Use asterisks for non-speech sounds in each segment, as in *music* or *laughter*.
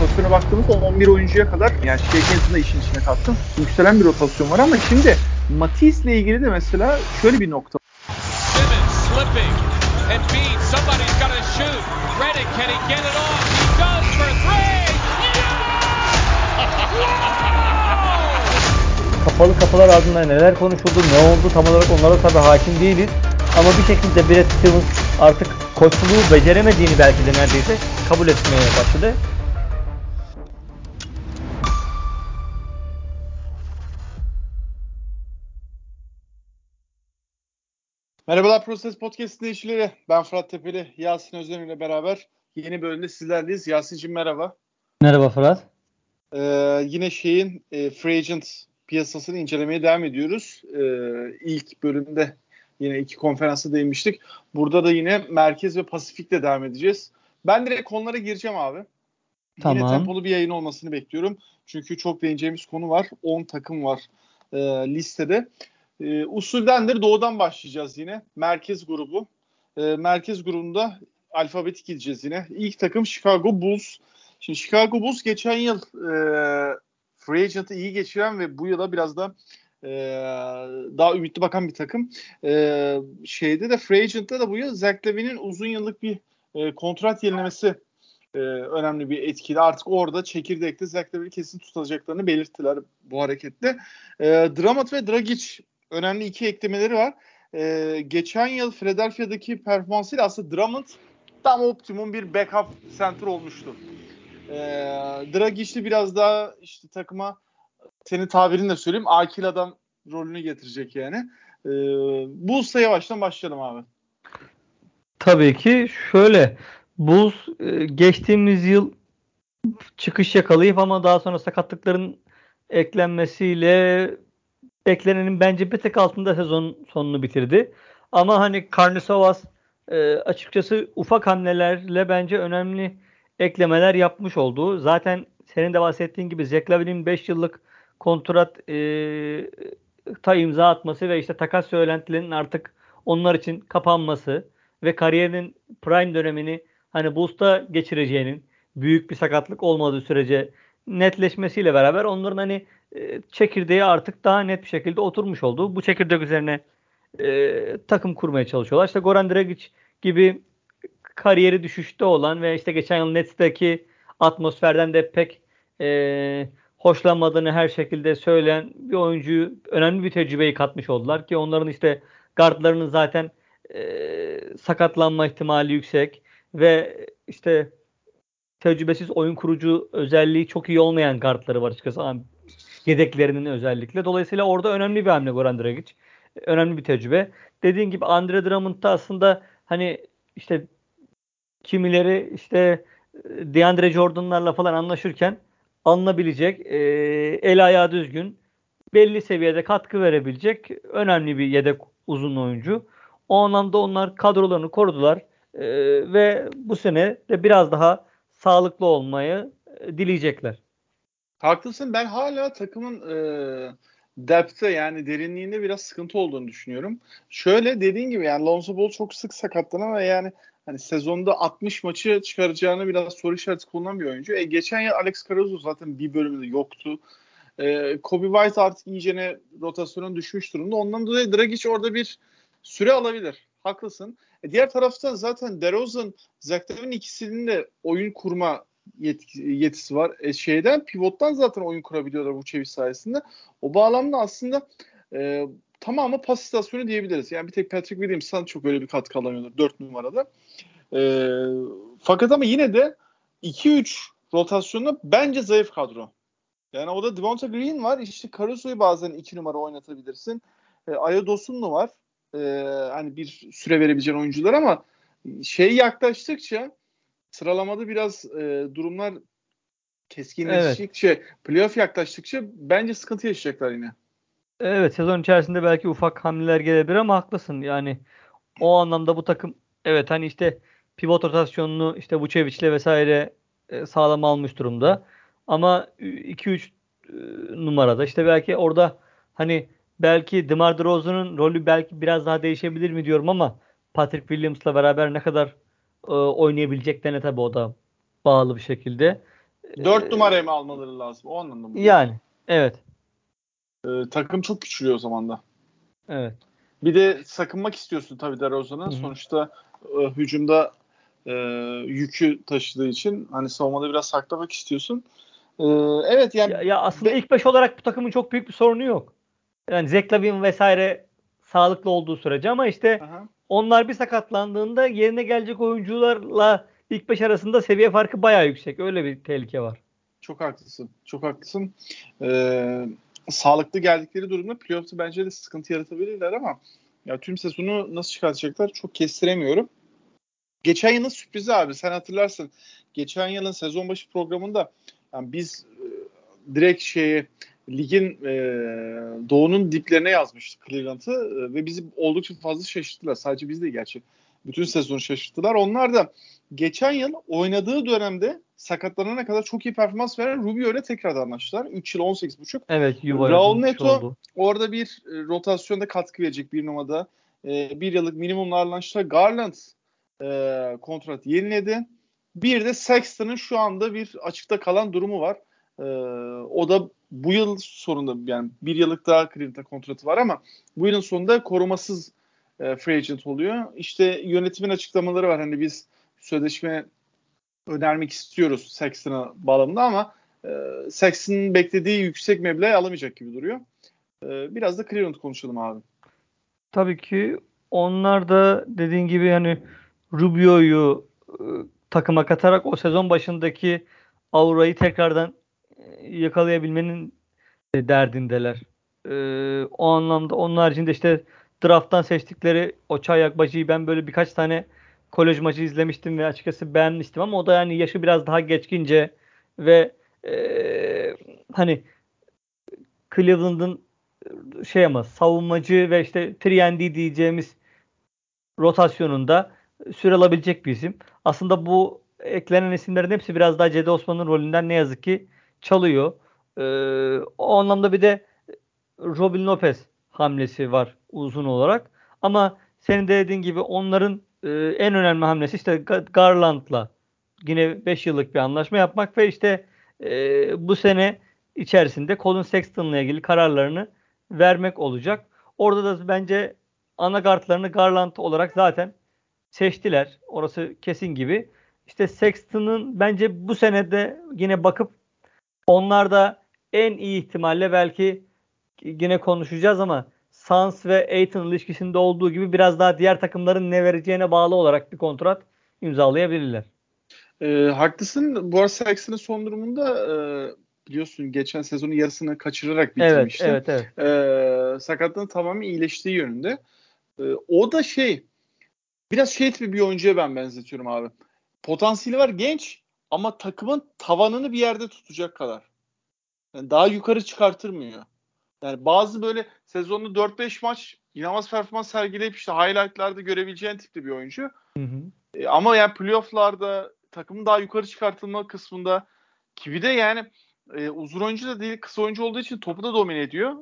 rotasyona baktığımızda 11 oyuncuya kadar yani Shakenton'u da işin içine kattım. Yükselen bir rotasyon var ama şimdi Matisse ile ilgili de mesela şöyle bir nokta. Kapalı kapılar ardında neler konuşuldu, ne oldu tam olarak onlara tabii hakim değiliz. Ama bir şekilde Brad Stevens artık koçluğu beceremediğini belki de neredeyse kabul etmeye başladı. Merhabalar Proses Podcast dinleyicileri. Ben Fırat Tepeli, Yasin Özen ile beraber yeni bölümde sizlerleyiz. Yasin'cim merhaba. Merhaba Fırat. Ee, yine şeyin e, Free Agent piyasasını incelemeye devam ediyoruz. Ee, ilk bölümde yine iki konferansa değinmiştik. Burada da yine Merkez ve Pasifik'le devam edeceğiz. Ben direkt konulara gireceğim abi. Tamam. Yine tempolu bir yayın olmasını bekliyorum. Çünkü çok değineceğimiz konu var. 10 takım var e, listede. E, usuldendir doğudan başlayacağız yine. Merkez grubu. E, merkez grubunda alfabetik gideceğiz yine. İlk takım Chicago Bulls. Şimdi Chicago Bulls geçen yıl e, free agent'ı iyi geçiren ve bu yıla biraz da e, daha ümitli bakan bir takım. E, şeyde de free agent'ta da bu yıl Zach Levine'in uzun yıllık bir e, kontrat yenilemesi e, önemli bir etkili. Artık orada çekirdekte Zach Levine'i kesin tutacaklarını belirttiler bu hareketle. E, Dramat ve Dragic önemli iki eklemeleri var. E, geçen yıl Philadelphia'daki performansıyla aslında Drummond tam optimum bir backup center olmuştu. E, Dragic'li biraz daha işte takıma senin tabirinle söyleyeyim akil adam rolünü getirecek yani. E, Bulls'la yavaştan başlayalım abi. Tabii ki şöyle Bulls e, geçtiğimiz yıl çıkış yakalayıp ama daha sonra sakatlıkların eklenmesiyle beklenenin bence bir tek altında sezon sonunu bitirdi. Ama hani Karnisovas e, açıkçası ufak hamlelerle bence önemli eklemeler yapmış oldu. Zaten senin de bahsettiğin gibi Zach Lavin'in 5 yıllık kontrat e, ta imza atması ve işte takas söylentilerinin artık onlar için kapanması ve kariyerinin prime dönemini hani Bulls'ta geçireceğinin büyük bir sakatlık olmadığı sürece netleşmesiyle beraber onların hani e, çekirdeği artık daha net bir şekilde oturmuş oldu. Bu çekirdek üzerine e, takım kurmaya çalışıyorlar. İşte Goran Dragic gibi kariyeri düşüşte olan ve işte geçen yıl Nets'teki atmosferden de pek e, hoşlanmadığını her şekilde söyleyen bir oyuncuyu önemli bir tecrübeyi katmış oldular ki onların işte guardlarının zaten e, sakatlanma ihtimali yüksek ve işte tecrübesiz oyun kurucu özelliği çok iyi olmayan guardları var açıkçası. Yedeklerinin özellikle. Dolayısıyla orada önemli bir hamle Goran Dragic. Önemli bir tecrübe. Dediğin gibi Andre Drummond da aslında hani işte kimileri işte DeAndre Jordan'larla falan anlaşırken alınabilecek, e, el ayağı düzgün, belli seviyede katkı verebilecek önemli bir yedek uzun oyuncu. O anlamda onlar kadrolarını korudular e, ve bu sene de biraz daha sağlıklı olmayı e, dileyecekler. Haklısın. Ben hala takımın e, depth'te yani derinliğinde biraz sıkıntı olduğunu düşünüyorum. Şöyle dediğin gibi yani Lonzo Ball çok sık sakatlanan ve yani hani sezonda 60 maçı çıkaracağını biraz soru işareti kullanan bir oyuncu. E, geçen yıl Alex Caruso zaten bir bölümde yoktu. E, Kobe White artık iyicene rotasyonun düşmüş durumda. Ondan dolayı Dragic orada bir süre alabilir. Haklısın. E, diğer taraftan zaten DeRozan, Zach Lavin ikisinin de oyun kurma yetki, yetisi var. E, şeyden pivottan zaten oyun kurabiliyorlar bu çeviş sayesinde. O bağlamda aslında e, tamamı pas istasyonu diyebiliriz. Yani bir tek Patrick Williams'tan çok öyle bir katkı alamıyorlar 4 numarada. E, fakat ama yine de 2-3 rotasyonu bence zayıf kadro. Yani o da Devonta Green var. İşte Caruso'yu bazen 2 numara oynatabilirsin. E, Aya var. E, hani bir süre verebileceğin oyuncular ama şey yaklaştıkça sıralamada biraz e, durumlar keskinleştikçe, evet. playoff yaklaştıkça bence sıkıntı yaşayacaklar yine. Evet sezon içerisinde belki ufak hamleler gelebilir ama haklısın. Yani o anlamda bu takım evet hani işte pivot rotasyonunu işte Vucevic'le vesaire e, sağlam almış durumda. Ama 2-3 e, numarada işte belki orada hani belki DeMar DeRozan'ın rolü belki biraz daha değişebilir mi diyorum ama Patrick Williams'la beraber ne kadar e, oynayabileceklerine tabii o da bağlı bir şekilde. 4 e, numaraya mı almaları lazım? O anlamda mı? Yani evet. E, takım çok küçülüyor o zaman da. Evet. Bir de sakınmak istiyorsun tabii hı. Sonuçta e, hücumda e, yükü taşıdığı için hani savunmada biraz saklamak istiyorsun. E, evet yani Ya, ya aslında ilk beş olarak bu takımın çok büyük bir sorunu yok. Yani Zach Lavin vesaire sağlıklı olduğu sürece ama işte Aha. Onlar bir sakatlandığında yerine gelecek oyuncularla ilk beş arasında seviye farkı bayağı yüksek. Öyle bir tehlike var. Çok haklısın. Çok haklısın. Ee, sağlıklı geldikleri durumda playoff'ta bence de sıkıntı yaratabilirler ama ya tüm sezonu nasıl çıkartacaklar çok kestiremiyorum. Geçen yılın sürprizi abi sen hatırlarsın. Geçen yılın sezon başı programında yani biz e, direkt şeyi ligin e, doğunun diplerine yazmıştık Cleveland'ı e, ve bizi oldukça fazla şaşırttılar. Sadece biz de gerçi. Bütün sezonu şaşırttılar. Onlar da geçen yıl oynadığı dönemde sakatlanana kadar çok iyi performans veren Rubio ile tekrar anlaştılar. 3 yıl 18,5. Evet Raul Neto oldu. orada bir e, rotasyonda katkı verecek bir numarada. E, bir yıllık minimumla anlaştılar. Garland e, kontrat yeniledi. Bir de Sexton'ın şu anda bir açıkta kalan durumu var. E, o da bu yıl sonunda yani bir yıllık daha Cleveland'da kontratı var ama bu yılın sonunda korumasız e, free agent oluyor. İşte yönetimin açıklamaları var. Hani biz sözleşme önermek istiyoruz Sexton'a bağlamında ama e, Sexton'ın beklediği yüksek meblağı alamayacak gibi duruyor. E, biraz da Cleveland konuşalım abi. Tabii ki onlar da dediğin gibi hani Rubio'yu e, takıma katarak o sezon başındaki aurayı tekrardan yakalayabilmenin e, derdindeler. E, o anlamda onun haricinde işte drafttan seçtikleri o Çayak Bacı'yı ben böyle birkaç tane kolej maçı izlemiştim ve açıkçası beğenmiştim ama o da yani yaşı biraz daha geçkince ve e, hani Cleveland'ın şey ama savunmacı ve işte 3 diyeceğimiz rotasyonunda süre alabilecek bir isim. Aslında bu eklenen isimlerin hepsi biraz daha Cedi Osman'ın rolünden ne yazık ki çalıyor. Ee, o anlamda bir de Robin Lopez hamlesi var uzun olarak. Ama senin de dediğin gibi onların e, en önemli hamlesi işte Garland'la yine 5 yıllık bir anlaşma yapmak ve işte e, bu sene içerisinde Colin Sexton'la ilgili kararlarını vermek olacak. Orada da bence ana kartlarını Garland olarak zaten seçtiler. Orası kesin gibi. İşte Sexton'ın bence bu senede yine bakıp onlarda en iyi ihtimalle belki yine konuşacağız ama Suns ve Aiton ilişkisinde olduğu gibi biraz daha diğer takımların ne vereceğine bağlı olarak bir kontrat imzalayabilirler. E, haklısın. Bu arada Sexton'ın son durumunda e, biliyorsun geçen sezonun yarısını kaçırarak bitirmişti. Evet, evet, evet. E, sakatlığın tamamen iyileştiği yönünde. E, o da şey biraz şey tipi bir oyuncuya ben benzetiyorum abi. Potansiyeli var genç ama takımın tavanını bir yerde tutacak kadar. Yani daha yukarı çıkartırmıyor. Yani bazı böyle sezonlu 4-5 maç inanılmaz performans sergileyip işte highlightlarda görebileceğin tipte bir oyuncu. Hı hı. E, ama yani playofflarda takımın daha yukarı çıkartılma kısmında ki bir de yani e, uzun oyuncu da değil kısa oyuncu olduğu için topu da domine ediyor.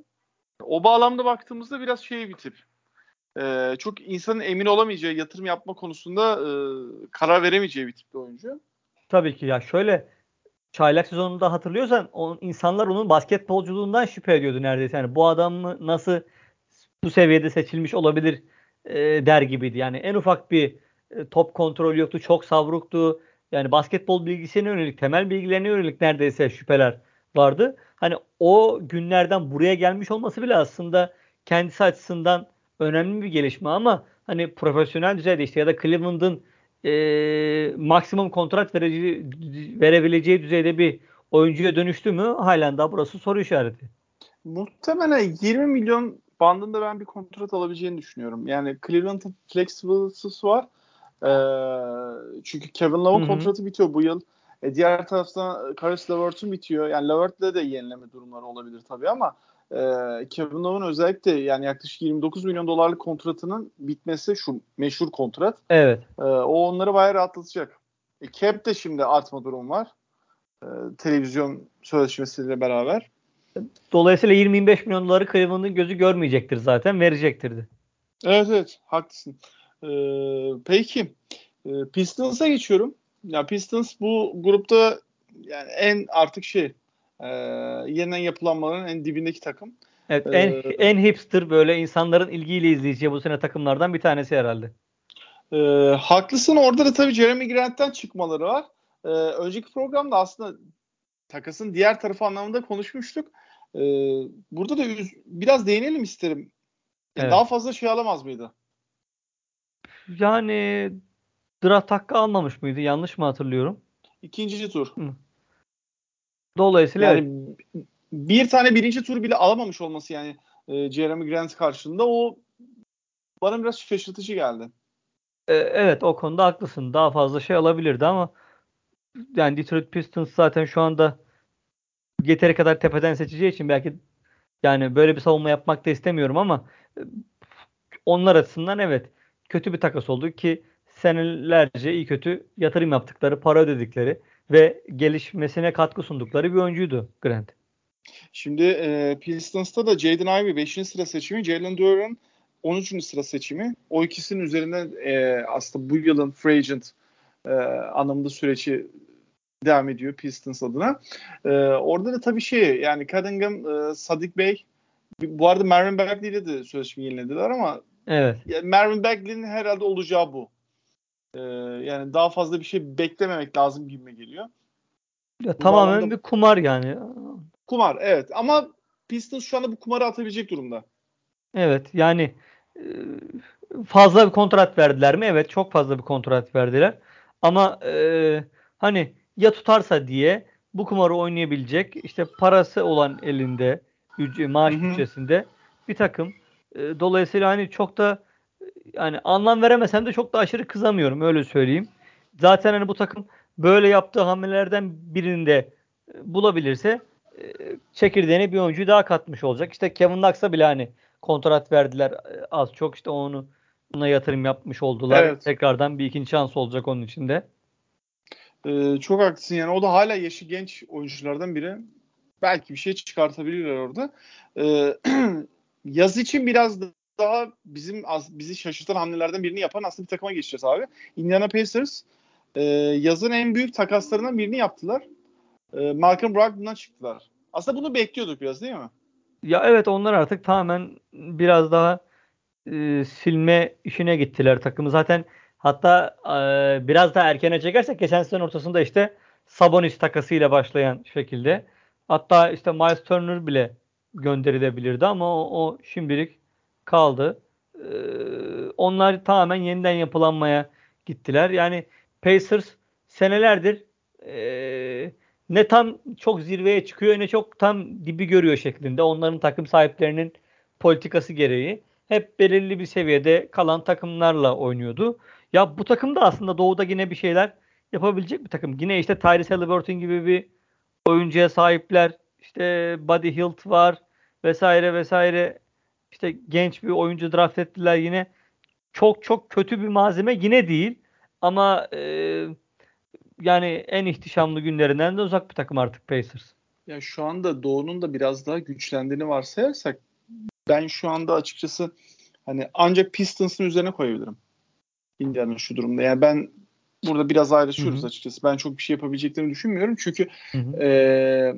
O bağlamda baktığımızda biraz şey bir tip. E, çok insanın emin olamayacağı yatırım yapma konusunda e, karar veremeyeceği bir tip bir oyuncu. Tabii ki ya şöyle çaylak sezonunda hatırlıyorsan on, insanlar onun basketbolculuğundan şüphe ediyordu neredeyse. Yani bu adam mı nasıl bu seviyede seçilmiş olabilir e, der gibiydi. Yani en ufak bir e, top kontrolü yoktu. Çok savruktu. Yani basketbol bilgisine yönelik, temel bilgilerine yönelik neredeyse şüpheler vardı. Hani o günlerden buraya gelmiş olması bile aslında kendisi açısından önemli bir gelişme ama hani profesyonel düzeyde işte ya da Cleveland'ın e, maksimum kontrat vereceği, verebileceği düzeyde bir oyuncuya dönüştü mü halen daha burası soru işareti. Muhtemelen 20 milyon bandında ben bir kontrat alabileceğini düşünüyorum. Yani Cleveland'ın flexibility'si var. Ee, çünkü Kevin Love'ın kontratı bitiyor bu yıl. E, diğer taraftan Caris LeVert'un bitiyor. Yani LeVert'le de yenileme durumları olabilir tabii ama Kevin Love'ın özellikle yani yaklaşık 29 milyon dolarlık kontratının bitmesi şu meşhur kontrat. Evet. E, o onları bayağı rahatlatacak. E, Cap de şimdi artma durum var. E, televizyon sözleşmesiyle beraber. Dolayısıyla 20-25 milyon doları Cleveland'ın gözü görmeyecektir zaten. Verecektirdi. Evet evet haklısın. Ee, peki. Ee, Pistons'a geçiyorum. Ya Pistons bu grupta yani en artık şey e, yeniden yapılanmaların en dibindeki takım. Evet, ee, en en hipster böyle insanların ilgiyle izleyeceği bu sene takımlardan bir tanesi herhalde. E, haklısın. Orada da tabii Jeremy Grant'ten çıkmaları var. E, önceki programda aslında takasın diğer tarafı anlamında konuşmuştuk. E, burada da biraz değinelim isterim. Yani evet. Daha fazla şey alamaz mıydı? Yani draft hakkı almamış mıydı? Yanlış mı hatırlıyorum? İkinci tur. Hı. Dolayısıyla yani evet. bir tane birinci tur bile alamamış olması yani e, Jeremy Grant karşında o bana biraz şaşırtıcı geldi. E, evet o konuda haklısın. Daha fazla şey alabilirdi ama yani Detroit Pistons zaten şu anda yeteri kadar tepeden seçeceği için belki yani böyle bir savunma yapmak da istemiyorum ama e, onlar açısından evet kötü bir takas oldu ki senelerce iyi kötü yatırım yaptıkları, para ödedikleri ve gelişmesine katkı sundukları bir oyuncuydu Grant. Şimdi e, Pistons'ta da Jaden Ivey 5. sıra seçimi, Jalen Duran 13. sıra seçimi. O ikisinin üzerinden e, aslında bu yılın free agent e, anlamında süreci devam ediyor Pistons adına. E, orada da tabii şey yani Cunningham, e, Sadik Bey bu arada Marvin Bagley ile de sözleşme yenilediler ama evet. Yani Marvin Bagley'nin herhalde olacağı bu. E, yani daha fazla bir şey beklememek lazım gibi geliyor. Ya, bu tamamen bir kumar yani. Kumar evet ama Pistons şu anda bu kumarı atabilecek durumda. Evet yani e, fazla bir kontrat verdiler mi? Evet çok fazla bir kontrat verdiler. Ama e, hani ya tutarsa diye bu kumarı oynayabilecek işte parası olan elinde maaş bütçesinde bir takım. E, dolayısıyla hani çok da yani anlam veremesem de çok da aşırı kızamıyorum öyle söyleyeyim. Zaten hani bu takım böyle yaptığı hamlelerden birini de e, bulabilirse e, çekirdeğine bir oyuncuyu daha katmış olacak. İşte Kevin Knox'a bile hani kontrat verdiler e, az çok işte onu buna yatırım yapmış oldular. Evet. Tekrardan bir ikinci şans olacak onun içinde. Ee, çok haklısın yani o da hala yaşı genç oyunculardan biri. Belki bir şey çıkartabilirler orada. Ee, *clears throat* yaz için biraz daha bizim bizi şaşırtan hamlelerden birini yapan aslında bir takıma geçeceğiz abi. Indiana Pacers e, yazın en büyük takaslarından birini yaptılar. E, Malcolm Brogdon'dan çıktılar. Aslında bunu bekliyorduk biraz değil mi? Ya evet onlar artık tamamen biraz daha e, silme işine gittiler takımı. Zaten hatta e, biraz daha erkene çekersek geçen sene ortasında işte Sabonis takasıyla başlayan şekilde. Hatta işte Miles Turner bile gönderilebilirdi ama o, o şimdilik kaldı. Ee, onlar tamamen yeniden yapılanmaya gittiler. Yani Pacers senelerdir e, ne tam çok zirveye çıkıyor ne çok tam dibi görüyor şeklinde. Onların takım sahiplerinin politikası gereği hep belirli bir seviyede kalan takımlarla oynuyordu. Ya bu takım da aslında doğuda yine bir şeyler yapabilecek bir takım. Yine işte Tyrese Halliburton gibi bir oyuncuya sahipler. İşte Buddy Hilt var vesaire vesaire. İşte genç bir oyuncu draft ettiler yine. Çok çok kötü bir malzeme yine değil. Ama e, yani en ihtişamlı günlerinden de uzak bir takım artık Pacers. Ya şu anda Doğu'nun da biraz daha güçlendiğini varsayarsak ben şu anda açıkçası hani ancak Pistons'ın üzerine koyabilirim. Indiana şu durumda. Yani ben burada biraz ayrışıyoruz Hı-hı. açıkçası. Ben çok bir şey yapabileceklerini düşünmüyorum. Çünkü e,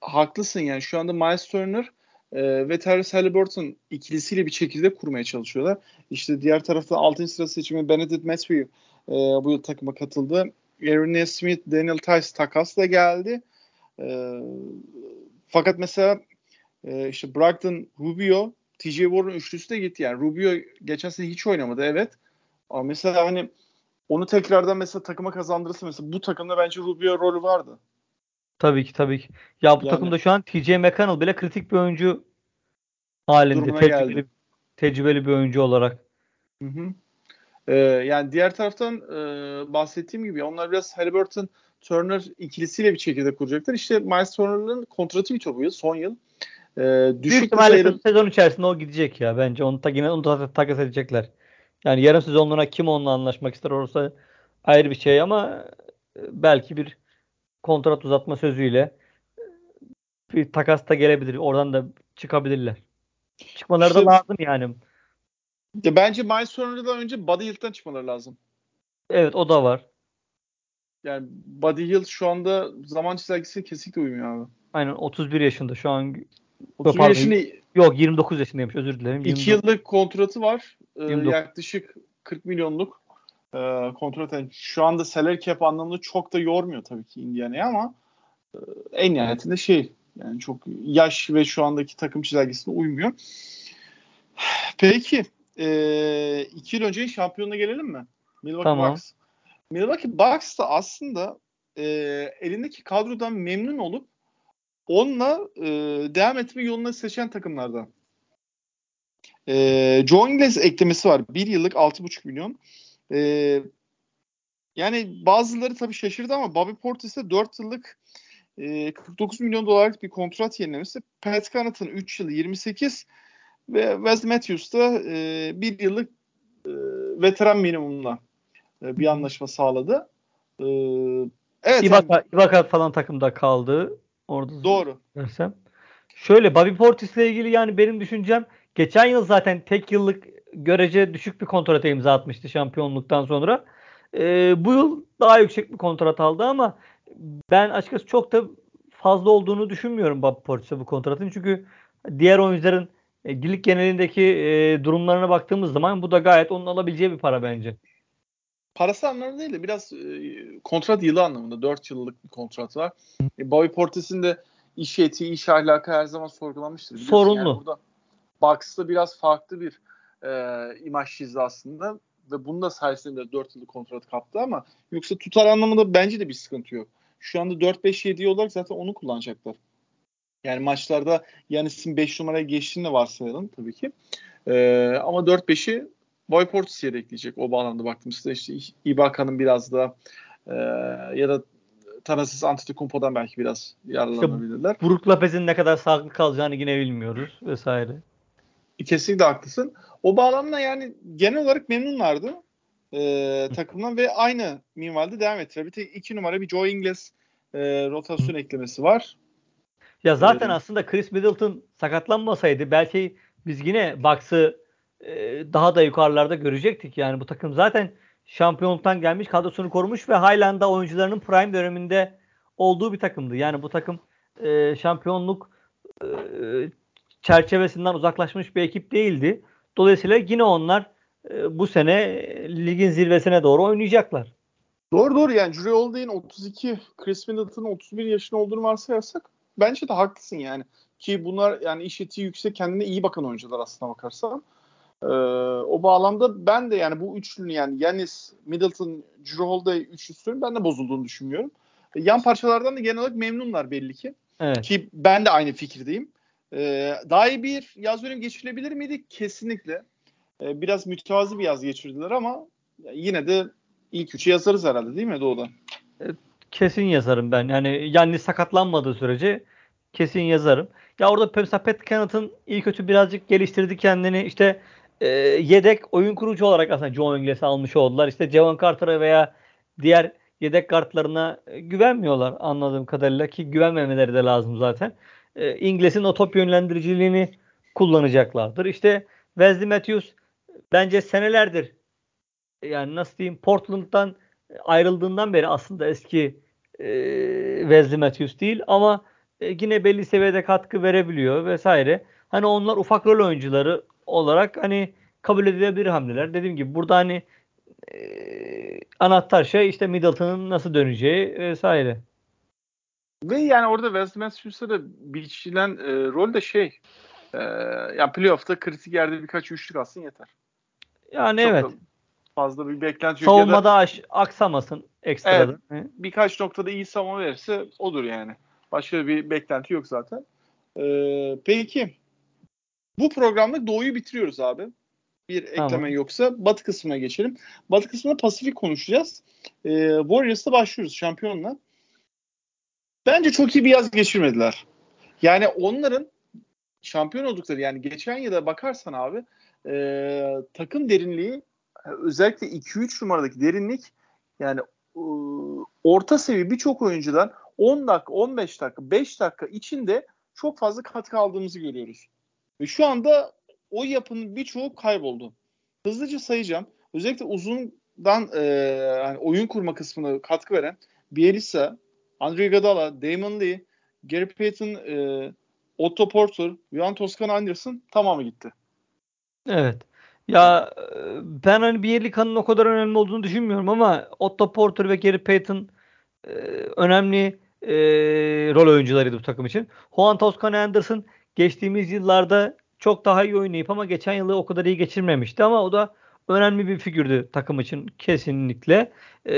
haklısın yani şu anda Miles Turner e, ve Tyrese Halliburton ikilisiyle bir şekilde kurmaya çalışıyorlar. İşte diğer tarafta 6. sıra seçimi Benedict Matthew e, bu yıl takıma katıldı. Aaron Smith, Daniel Tice takas da geldi. E, fakat mesela e, işte Brogdon, Rubio, TJ Warren üçlüsü de gitti. Yani Rubio geçen sene hiç oynamadı evet. Ama mesela hani onu tekrardan mesela takıma kazandırırsa mesela bu takımda bence Rubio rolü vardı. Tabii ki tabii ki. Ya bu yani, takımda şu an TJ McConnell bile kritik bir oyuncu halinde. Tecrübeli, tecrübeli bir oyuncu olarak. Hı hı. Ee, yani diğer taraftan e, bahsettiğim gibi onlar biraz Halliburton Turner ikilisiyle bir şekilde kuracaklar. İşte Miles Turner'ın kontratı bitiyor bu yıl, son yıl. Ee, düşük Büyük ihtimalle sayılı... sezon içerisinde o gidecek ya. Bence onu ta, yine onu da takas edecekler. Yani yarım sezonluğuna kim onunla anlaşmak ister orası ayrı bir şey ama e, belki bir kontrat uzatma sözüyle bir takas da gelebilir. Oradan da çıkabilirler. Çıkmaları işte, da lazım yani. Ya bence Miles Turner'dan önce Buddy Hield'den çıkmaları lazım. Evet o da var. Yani Buddy Hill şu anda zaman çizelgesi kesinlikle uymuyor abi. Aynen 31 yaşında şu an. 31 yaşında yok 29 yaşındaymış özür dilerim. 2 yıllık kontratı var. Ee, yaklaşık 40 milyonluk e, kontrat. Yani şu anda salary cap anlamında çok da yormuyor tabii ki Indiana'yı ama e, en nihayetinde şey yani çok yaş ve şu andaki takım çizelgesine uymuyor. Peki e, iki yıl önce şampiyonuna gelelim mi? Milwaukee tamam. Bucks. Milwaukee Bucks da aslında e, elindeki kadrodan memnun olup onunla e, devam etme yolunu seçen takımlardan. E, Joe Ingles eklemesi var. Bir yıllık 6,5 milyon. E, yani bazıları tabii şaşırdı ama Bobby Portis'e 4 yıllık e, 49 milyon dolarlık bir kontrat yenilemesi. Pat Connaughton 3 yıl 28 ve Wes Matthews da e, bir yıllık e, veteran minimumla e, bir anlaşma sağladı. E, evet. Ibaka, yani, Ibaka falan takımda kaldı. Orada doğru. Dersem. Şöyle Bobby Portis ile ilgili yani benim düşüncem geçen yıl zaten tek yıllık görece düşük bir kontrata imza atmıştı şampiyonluktan sonra. E, bu yıl daha yüksek bir kontrat aldı ama ben açıkçası çok da fazla olduğunu düşünmüyorum Bobby Portis'e bu kontratın. Çünkü diğer oyuncuların e, lig genelindeki e, durumlarına baktığımız zaman bu da gayet onun alabileceği bir para bence. Parası anlamında değil de biraz e, kontrat yılı anlamında. 4 yıllık bir kontrat var. E, Bobby Portis'in de iş etiği, iş ahlakı her zaman sorgulanmıştır. Sorunlu. Yani burada Bucks'ta biraz farklı bir e, imaj çizdi aslında ve bunu da sayesinde 4 yıllık kontrat kaptı ama yoksa tutar anlamında bence de bir sıkıntı yok. Şu anda 4-5-7 olarak zaten onu kullanacaklar. Yani maçlarda Yanis'in 5 numaraya geçtiğini de varsayalım tabii ki. Ee, ama 4-5'i Boy Portis yedekleyecek o bağlamda baktığımızda işte Ibaka'nın biraz da e, ya da Thanasis Antetokounmpo'dan belki biraz yararlanabilirler. İşte Brook Lopez'in ne kadar sağlıklı kalacağını yine bilmiyoruz vesaire. Kesinlikle haklısın. O bağlamda yani genel olarak memnunlardı e, takımdan ve aynı minvalde devam ettiler. Bir tek iki numara bir Joe Ingles e, rotasyon eklemesi var. Ya zaten evet. aslında Chris Middleton sakatlanmasaydı belki biz yine Bucks'ı e, daha da yukarılarda görecektik. Yani bu takım zaten şampiyonluktan gelmiş kadrosunu korumuş ve halen oyuncularının prime döneminde olduğu bir takımdı. Yani bu takım e, şampiyonluk e, çerçevesinden uzaklaşmış bir ekip değildi. Dolayısıyla yine onlar e, bu sene ligin zirvesine doğru oynayacaklar. Doğru doğru yani Drew Holiday'in 32, Chris Middleton'ın 31 yaşında olduğunu varsayarsak bence de haklısın yani. Ki bunlar yani iş etiği yüksek kendine iyi bakan oyuncular aslına bakarsan. Ee, o bağlamda ben de yani bu üçlünün yani Yanis, Middleton, Drew Holiday üçlüsünün ben de bozulduğunu düşünmüyorum. Yan parçalardan da genel olarak memnunlar belli ki. Evet. Ki ben de aynı fikirdeyim. Ee, daha iyi bir yaz dönemi geçirilebilir miydi? Kesinlikle. Ee, biraz mütevazi bir yaz geçirdiler ama yine de ilk üçü yazarız herhalde değil mi Doğu'da? Kesin yazarım ben. Yani yani sakatlanmadığı sürece kesin yazarım. Ya orada mesela Pat Connaughton iyi kötü birazcık geliştirdi kendini. İşte e, yedek oyun kurucu olarak aslında John Ingles'i almış oldular. İşte Javon Carter'a veya diğer yedek kartlarına güvenmiyorlar anladığım kadarıyla ki güvenmemeleri de lazım zaten. E, Ingles'in o top yönlendiriciliğini kullanacaklardır. İşte Wesley Matthews bence senelerdir yani nasıl diyeyim Portland'dan ayrıldığından beri aslında eski e, Wesley Matthews değil ama e, yine belli seviyede katkı verebiliyor vesaire. Hani onlar ufak rol oyuncuları olarak hani kabul edilebilir hamleler. Dediğim gibi burada hani e, anahtar şey işte Middleton'ın nasıl döneceği vesaire. Ve yani orada Wesley Matthews'a da biçilen e, rol de şey e, yani playoff'ta kritik yerde birkaç üçlük alsın yeter. Yani Çok evet. Fazla bir beklenti yok. Savunmada da, aksamasın ekstradan. Evet, birkaç noktada iyi savunma verirse olur yani. Başka bir beklenti yok zaten. Ee, peki bu programda Doğu'yu bitiriyoruz abi. Bir tamam. ekleme yoksa Batı kısmına geçelim. Batı kısmında Pasifik konuşacağız. Ee, Warriors'ta başlıyoruz şampiyonla. Bence çok iyi bir yaz geçirmediler. Yani onların şampiyon oldukları yani geçen yıla bakarsan abi e, takım derinliği özellikle 2-3 numaradaki derinlik yani e, orta seviye birçok oyuncudan 10 dakika, 15 dakika, 5 dakika içinde çok fazla katkı aldığımızı görüyoruz. Ve şu anda o yapının birçoğu kayboldu. Hızlıca sayacağım. Özellikle uzun takımdan e, yani oyun kurma kısmına katkı veren Bielsa, Andre Iguodala, Damon Lee, Gary Payton, e, Otto Porter, Juan Toscan Anderson tamamı gitti. Evet. Ya e, ben hani Bielika'nın o kadar önemli olduğunu düşünmüyorum ama Otto Porter ve Gary Payton e, önemli e, rol oyuncularıydı bu takım için. Juan Toscan Anderson geçtiğimiz yıllarda çok daha iyi oynayıp ama geçen yılı o kadar iyi geçirmemişti ama o da önemli bir figürdü takım için kesinlikle. E,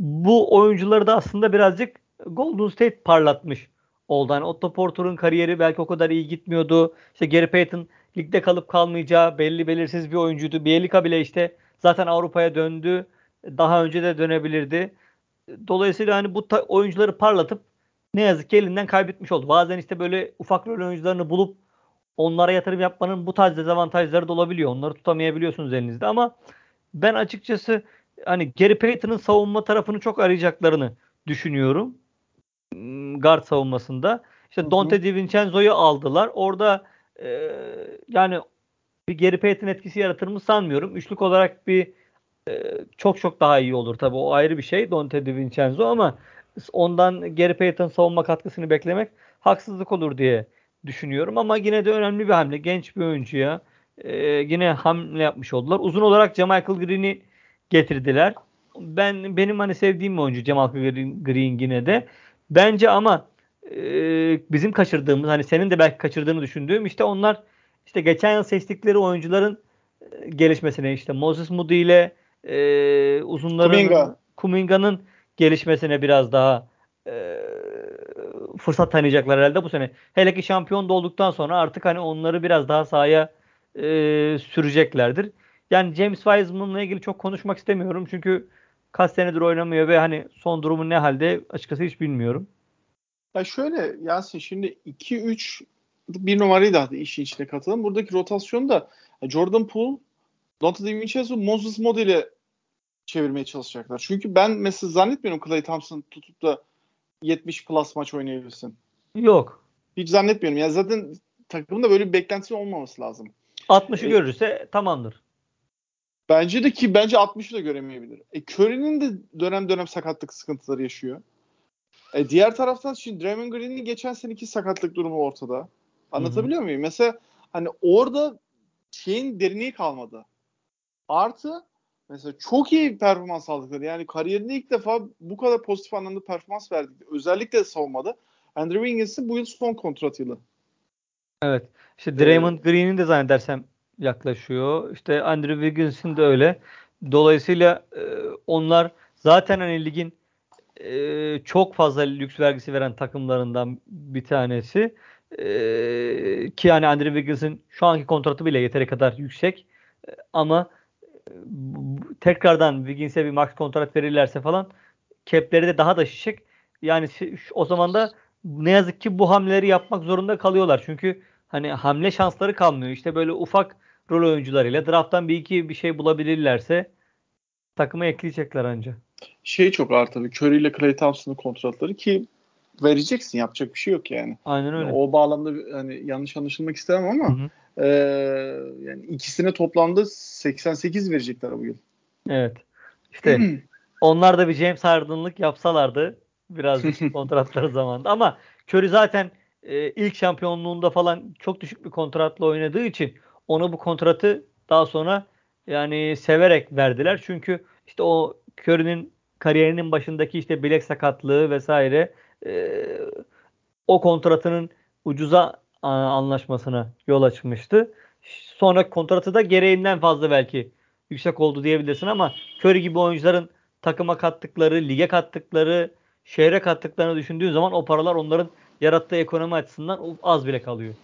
bu oyuncuları da aslında birazcık Golden State parlatmış oldu. Hani Otto Porter'ın kariyeri belki o kadar iyi gitmiyordu. İşte Gary Payton ligde kalıp kalmayacağı belli belirsiz bir oyuncuydu. Bielika bile işte zaten Avrupa'ya döndü. Daha önce de dönebilirdi. Dolayısıyla hani bu oyuncuları parlatıp ne yazık ki elinden kaybetmiş oldu. Bazen işte böyle ufak rol oyuncularını bulup onlara yatırım yapmanın bu tarz dezavantajları da olabiliyor. Onları tutamayabiliyorsunuz elinizde ama ben açıkçası hani Gary Payton'ın savunma tarafını çok arayacaklarını düşünüyorum. Hmm, guard savunmasında. İşte Dante DiVincenzo'yu aldılar. Orada e, yani bir Gary Payton etkisi yaratır mı sanmıyorum. Üçlük olarak bir e, çok çok daha iyi olur tabii. O ayrı bir şey Dante DiVincenzo ama ondan Gary Payton savunma katkısını beklemek haksızlık olur diye düşünüyorum. Ama yine de önemli bir hamle. Genç bir oyuncuya e, yine hamle yapmış oldular. Uzun olarak Jamichael Green'i getirdiler. Ben benim hani sevdiğim bir oyuncu Green, Green yine de. Bence ama e, bizim kaçırdığımız hani senin de belki kaçırdığını düşündüğüm işte onlar işte geçen yıl seçtikleri oyuncuların e, gelişmesine işte Moses Moody ile e, uzunların Kuminga. Kuminga'nın gelişmesine biraz daha e, fırsat tanıyacaklar herhalde bu sene. Hele ki şampiyon da olduktan sonra artık hani onları biraz daha sahaya e, süreceklerdir. Yani James Wiseman'la ilgili çok konuşmak istemiyorum. Çünkü kaç senedir oynamıyor ve hani son durumu ne halde açıkçası hiç bilmiyorum. Ya şöyle Yasin şimdi 2-3 bir numarayı da işin içine katalım. Buradaki rotasyon da Jordan Poole, Dante DiVincenzo, Moses modeli çevirmeye çalışacaklar. Çünkü ben mesela zannetmiyorum Clay Thompson tutup da 70 plus maç oynayabilsin. Yok. Hiç zannetmiyorum. Ya zaten takımda böyle bir beklentisi olmaması lazım. 60'ı ee, görürse tamamdır. Bence de ki bence 60'ı da göremeyebilir. E Curry'nin de dönem dönem sakatlık sıkıntıları yaşıyor. E diğer taraftan şimdi Draymond Green'in geçen seneki sakatlık durumu ortada. Anlatabiliyor Hı-hı. muyum? Mesela hani orada şeyin derinliği kalmadı. Artı mesela çok iyi performans aldıkları. Yani kariyerinde ilk defa bu kadar pozitif anlamda performans verdi. Özellikle savunmada. Andrew Wiggins'in bu yıl son kontrat yılı. Evet. İşte Draymond ee, Green'in de zannedersem yaklaşıyor. İşte Andrew Wiggins'in de öyle. Dolayısıyla e, onlar zaten hani ligin e, çok fazla lüks vergisi veren takımlarından bir tanesi. E, ki yani Andrew Wiggins'in şu anki kontratı bile yeteri kadar yüksek. Ama tekrardan Wiggins'e bir max kontrat verirlerse falan cap'leri de daha da şişik. Yani o zaman da ne yazık ki bu hamleleri yapmak zorunda kalıyorlar. Çünkü hani hamle şansları kalmıyor. İşte böyle ufak rol oyuncularıyla drafttan bir iki bir şey bulabilirlerse takıma ekleyecekler anca. Şey çok ağır tabii. Curry ile Clay Thompson'ın kontratları ki vereceksin. Yapacak bir şey yok yani. Aynen öyle. O bağlamda hani yanlış anlaşılmak istemem ama hı hı. E, yani ikisine toplamda 88 verecekler bu yıl. Evet. İşte onlar da bir James Harden'lık yapsalardı biraz *laughs* kontratları zamanında ama Curry zaten e, ilk şampiyonluğunda falan çok düşük bir kontratla oynadığı için ona bu kontratı daha sonra yani severek verdiler. Çünkü işte o Curry'nin kariyerinin başındaki işte bilek sakatlığı vesaire e, o kontratının ucuza anlaşmasına yol açmıştı. Sonra kontratı da gereğinden fazla belki yüksek oldu diyebilirsin ama Curry gibi oyuncuların takıma kattıkları, lige kattıkları, şehre kattıklarını düşündüğün zaman o paralar onların yarattığı ekonomi açısından az bile kalıyor.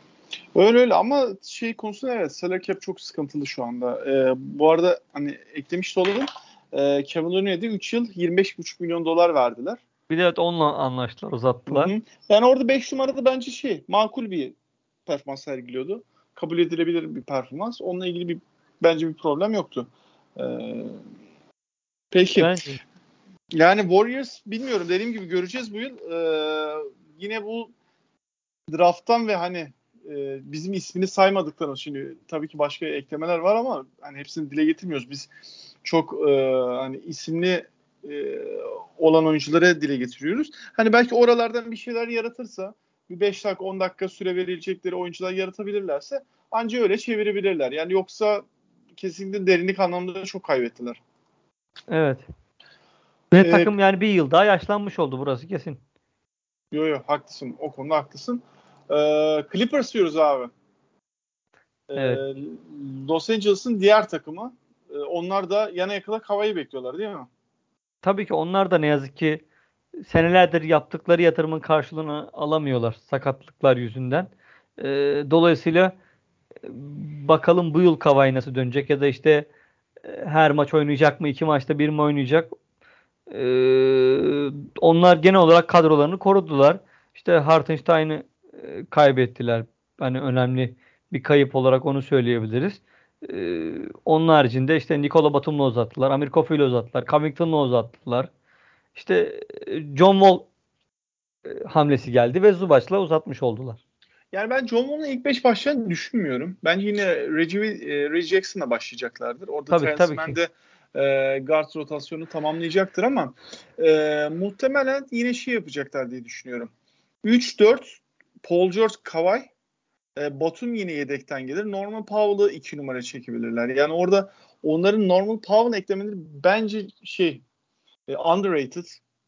Öyle öyle ama şey konusunda evet salary cap çok sıkıntılı şu anda. Ee, bu arada hani eklemiş de olalım. Ee, Kevin Looney'e de 3 yıl 25,5 milyon dolar verdiler. Bir de evet onunla anlaştılar uzattılar. Hı hı. Yani orada 5 numarada bence şey makul bir performans sergiliyordu. Kabul edilebilir bir performans. Onunla ilgili bir bence bir problem yoktu. Ee, peki. Bence. Yani Warriors bilmiyorum dediğim gibi göreceğiz bu yıl. Ee, yine bu drafttan ve hani e, bizim ismini saymadıklarımız şimdi tabii ki başka eklemeler var ama hani hepsini dile getirmiyoruz. Biz çok e, hani isimli e, olan oyuncuları dile getiriyoruz. Hani belki oralardan bir şeyler yaratırsa bir 5 dakika 10 dakika süre verilecekleri oyuncular yaratabilirlerse anca öyle çevirebilirler. Yani yoksa kesinlikle derinlik anlamında çok kaybettiler. Evet. Ve Ee, takım yani bir yıl daha yaşlanmış oldu burası kesin. Yo yo haklısın. O konuda haklısın. Ee, Clippers diyoruz abi. Ee, Evet. Los Angeles'ın diğer takımı. Ee, onlar da yana yakala Kavay'ı bekliyorlar değil mi? Tabii ki onlar da ne yazık ki senelerdir yaptıkları yatırımın karşılığını alamıyorlar sakatlıklar yüzünden. Ee, dolayısıyla e, bakalım bu yıl Kavay nasıl dönecek ya da işte e, her maç oynayacak mı? iki maçta bir mi oynayacak? Ee, onlar genel olarak kadrolarını korudular. İşte Hartenstein'ı kaybettiler. Hani önemli bir kayıp olarak onu söyleyebiliriz. Ee, onun haricinde işte Nikola Batum'la uzattılar. Amir Kofi'yle uzattılar. Covington'la uzattılar. İşte e, John Wall e, hamlesi geldi ve Zubac'la uzatmış oldular. Yani ben John Wall'un ilk 5 başlayacağını düşünmüyorum. Bence yine Reggie, e, Reggie Jackson'la başlayacaklardır. Orada Tabii, Terence tabii Mann ki. de e, guard rotasyonu tamamlayacaktır ama e, muhtemelen yine şey yapacaklar diye düşünüyorum. 3-4 Paul George Kawhi e, Batum yine yedekten gelir. Norman Powell'ı 2 numara çekebilirler. Yani orada onların Norman Powell eklemeleri bence şey e, underrated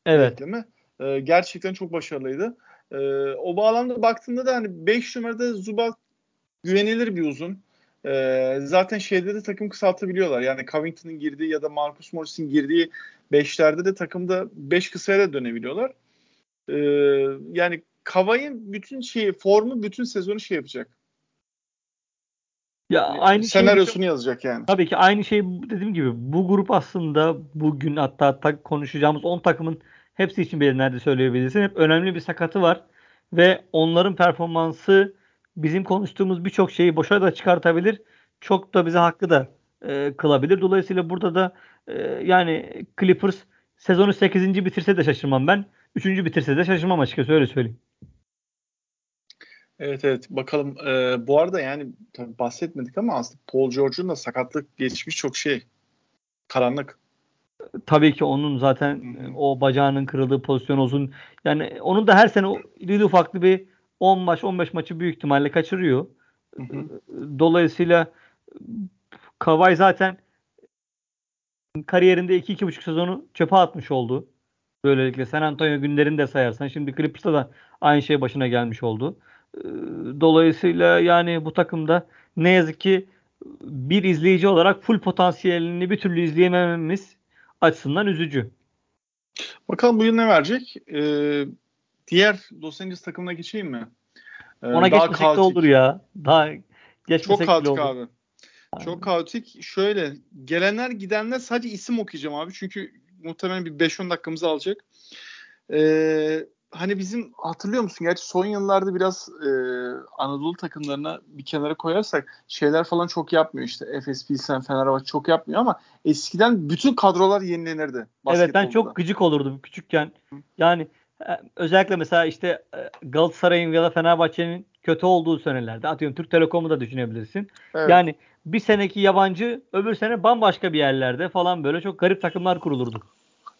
Evet. ekleme. E, gerçekten çok başarılıydı. E, o bağlamda baktığında da hani 5 numarada Zubac güvenilir bir uzun. E, zaten şeyde de takım kısaltabiliyorlar. Yani Covington'ın girdiği ya da Marcus Morris'in girdiği 5'lerde de takımda 5 kısaya da dönebiliyorlar. E, yani Kavay'ın bütün şeyi formu bütün sezonu şey yapacak. Ya aynı şey senaryosunu yazacak yani. Tabii ki aynı şey dediğim gibi bu grup aslında bugün hatta ta- konuşacağımız 10 takımın hepsi için bir nerede söyleyebilirsin. Hep önemli bir sakatı var ve onların performansı bizim konuştuğumuz birçok şeyi boşa da çıkartabilir. Çok da bize hakkı da e, kılabilir. Dolayısıyla burada da e, yani Clippers sezonu 8. bitirse de şaşırmam ben. 3. bitirse de şaşırmam açıkçası öyle söyleyeyim. Evet evet bakalım. Ee, bu arada yani tabii bahsetmedik ama aslında Paul George'un da sakatlık geçmiş çok şey karanlık. Tabii ki onun zaten o bacağının kırıldığı pozisyon uzun. Yani onun da her sene iri ufaklı bir 10 maç 15 maçı büyük ihtimalle kaçırıyor. Dolayısıyla Kawhi zaten kariyerinde 2-2,5 sezonu çöpe atmış oldu. Böylelikle San Antonio günlerini de sayarsan şimdi Clippers'ta da aynı şey başına gelmiş oldu. Ee, Dolayısıyla yani bu takımda ne yazık ki bir izleyici olarak full potansiyelini bir türlü izleyemememiz açısından üzücü. Bakalım bu yıl ne verecek? Ee, diğer Los Angeles takımına geçeyim mi? Ee, Ona daha geçmesek de kaotik. olur ya. Daha Çok geçmesek bile kaotik olur. abi. Çok kaotik. Şöyle gelenler gidenler sadece isim okuyacağım abi. Çünkü muhtemelen bir 5-10 dakikamızı alacak. Ee, hani bizim hatırlıyor musun? Gerçi son yıllarda biraz e, Anadolu takımlarına bir kenara koyarsak şeyler falan çok yapmıyor işte. Efes Pilsen, Fenerbahçe çok yapmıyor ama eskiden bütün kadrolar yenilenirdi. Evet ben çok gıcık olurdum küçükken. Yani e, özellikle mesela işte e, Galatasaray'ın ya da Fenerbahçe'nin kötü olduğu senelerde atıyorum Türk Telekom'u da düşünebilirsin. Evet. Yani bir seneki yabancı öbür sene bambaşka bir yerlerde falan böyle çok garip takımlar kurulurdu.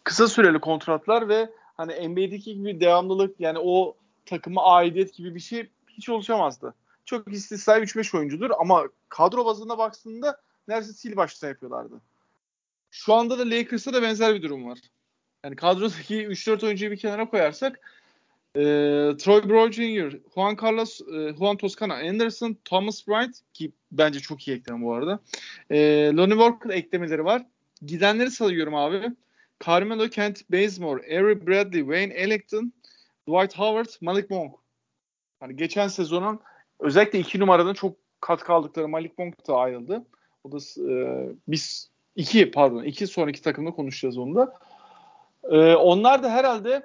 kısa süreli kontratlar ve hani NBA'deki gibi devamlılık yani o takıma aidiyet gibi bir şey hiç oluşamazdı. Çok istisnai 3-5 oyuncudur ama kadro bazında baktığında neredeyse sil baştan yapıyorlardı. Şu anda da Lakers'ta da benzer bir durum var. Yani kadrodaki 3-4 oyuncuyu bir kenara koyarsak e, Troy Brown Jr., Juan Carlos, e, Juan Toscano Anderson, Thomas Bryant ki bence çok iyi ekleme bu arada. E, Lonnie Walker eklemeleri var. Gidenleri sayıyorum abi. Carmelo Kent, Bazemore, Avery Bradley, Wayne Ellington, Dwight Howard, Malik Monk. Hani geçen sezonun özellikle iki numaradan çok katkı aldıkları Malik Monk da ayrıldı. O da e, biz iki pardon iki sonraki takımda konuşacağız onu da. E, onlar da herhalde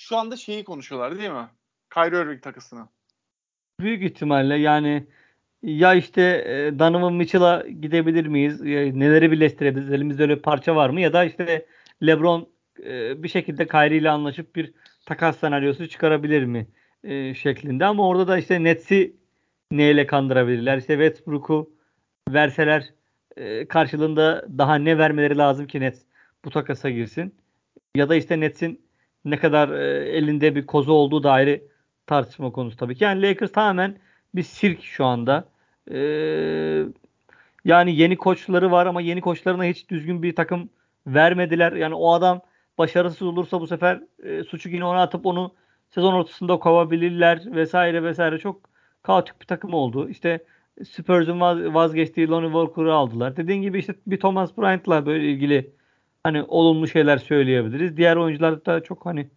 şu anda şeyi konuşuyorlar değil mi? Kyrie Irving takısını. Büyük ihtimalle yani ya işte e, Donovan Mitchell'a gidebilir miyiz? Neleri birleştirebiliriz? Elimizde öyle bir parça var mı? Ya da işte LeBron e, bir şekilde Kyrie ile anlaşıp bir takas senaryosu çıkarabilir mi? E, şeklinde. Ama orada da işte Nets'i neyle kandırabilirler? İşte Westbrook'u verseler e, karşılığında daha ne vermeleri lazım ki Nets bu takasa girsin. Ya da işte Nets'in ne kadar e, elinde bir kozu olduğu da tartışma konusu tabii ki. Yani Lakers tamamen bir sirk şu anda. E, yani yeni koçları var ama yeni koçlarına hiç düzgün bir takım vermediler. Yani o adam başarısız olursa bu sefer e, suçu yine ona atıp onu sezon ortasında kovabilirler vesaire vesaire. Çok kaotik bir takım oldu. İşte Spurs'un vaz, vazgeçtiği Lonnie Walker'ı aldılar. Dediğin gibi işte bir Thomas Bryant'la böyle ilgili hani olumlu şeyler söyleyebiliriz. Diğer oyuncular da çok hani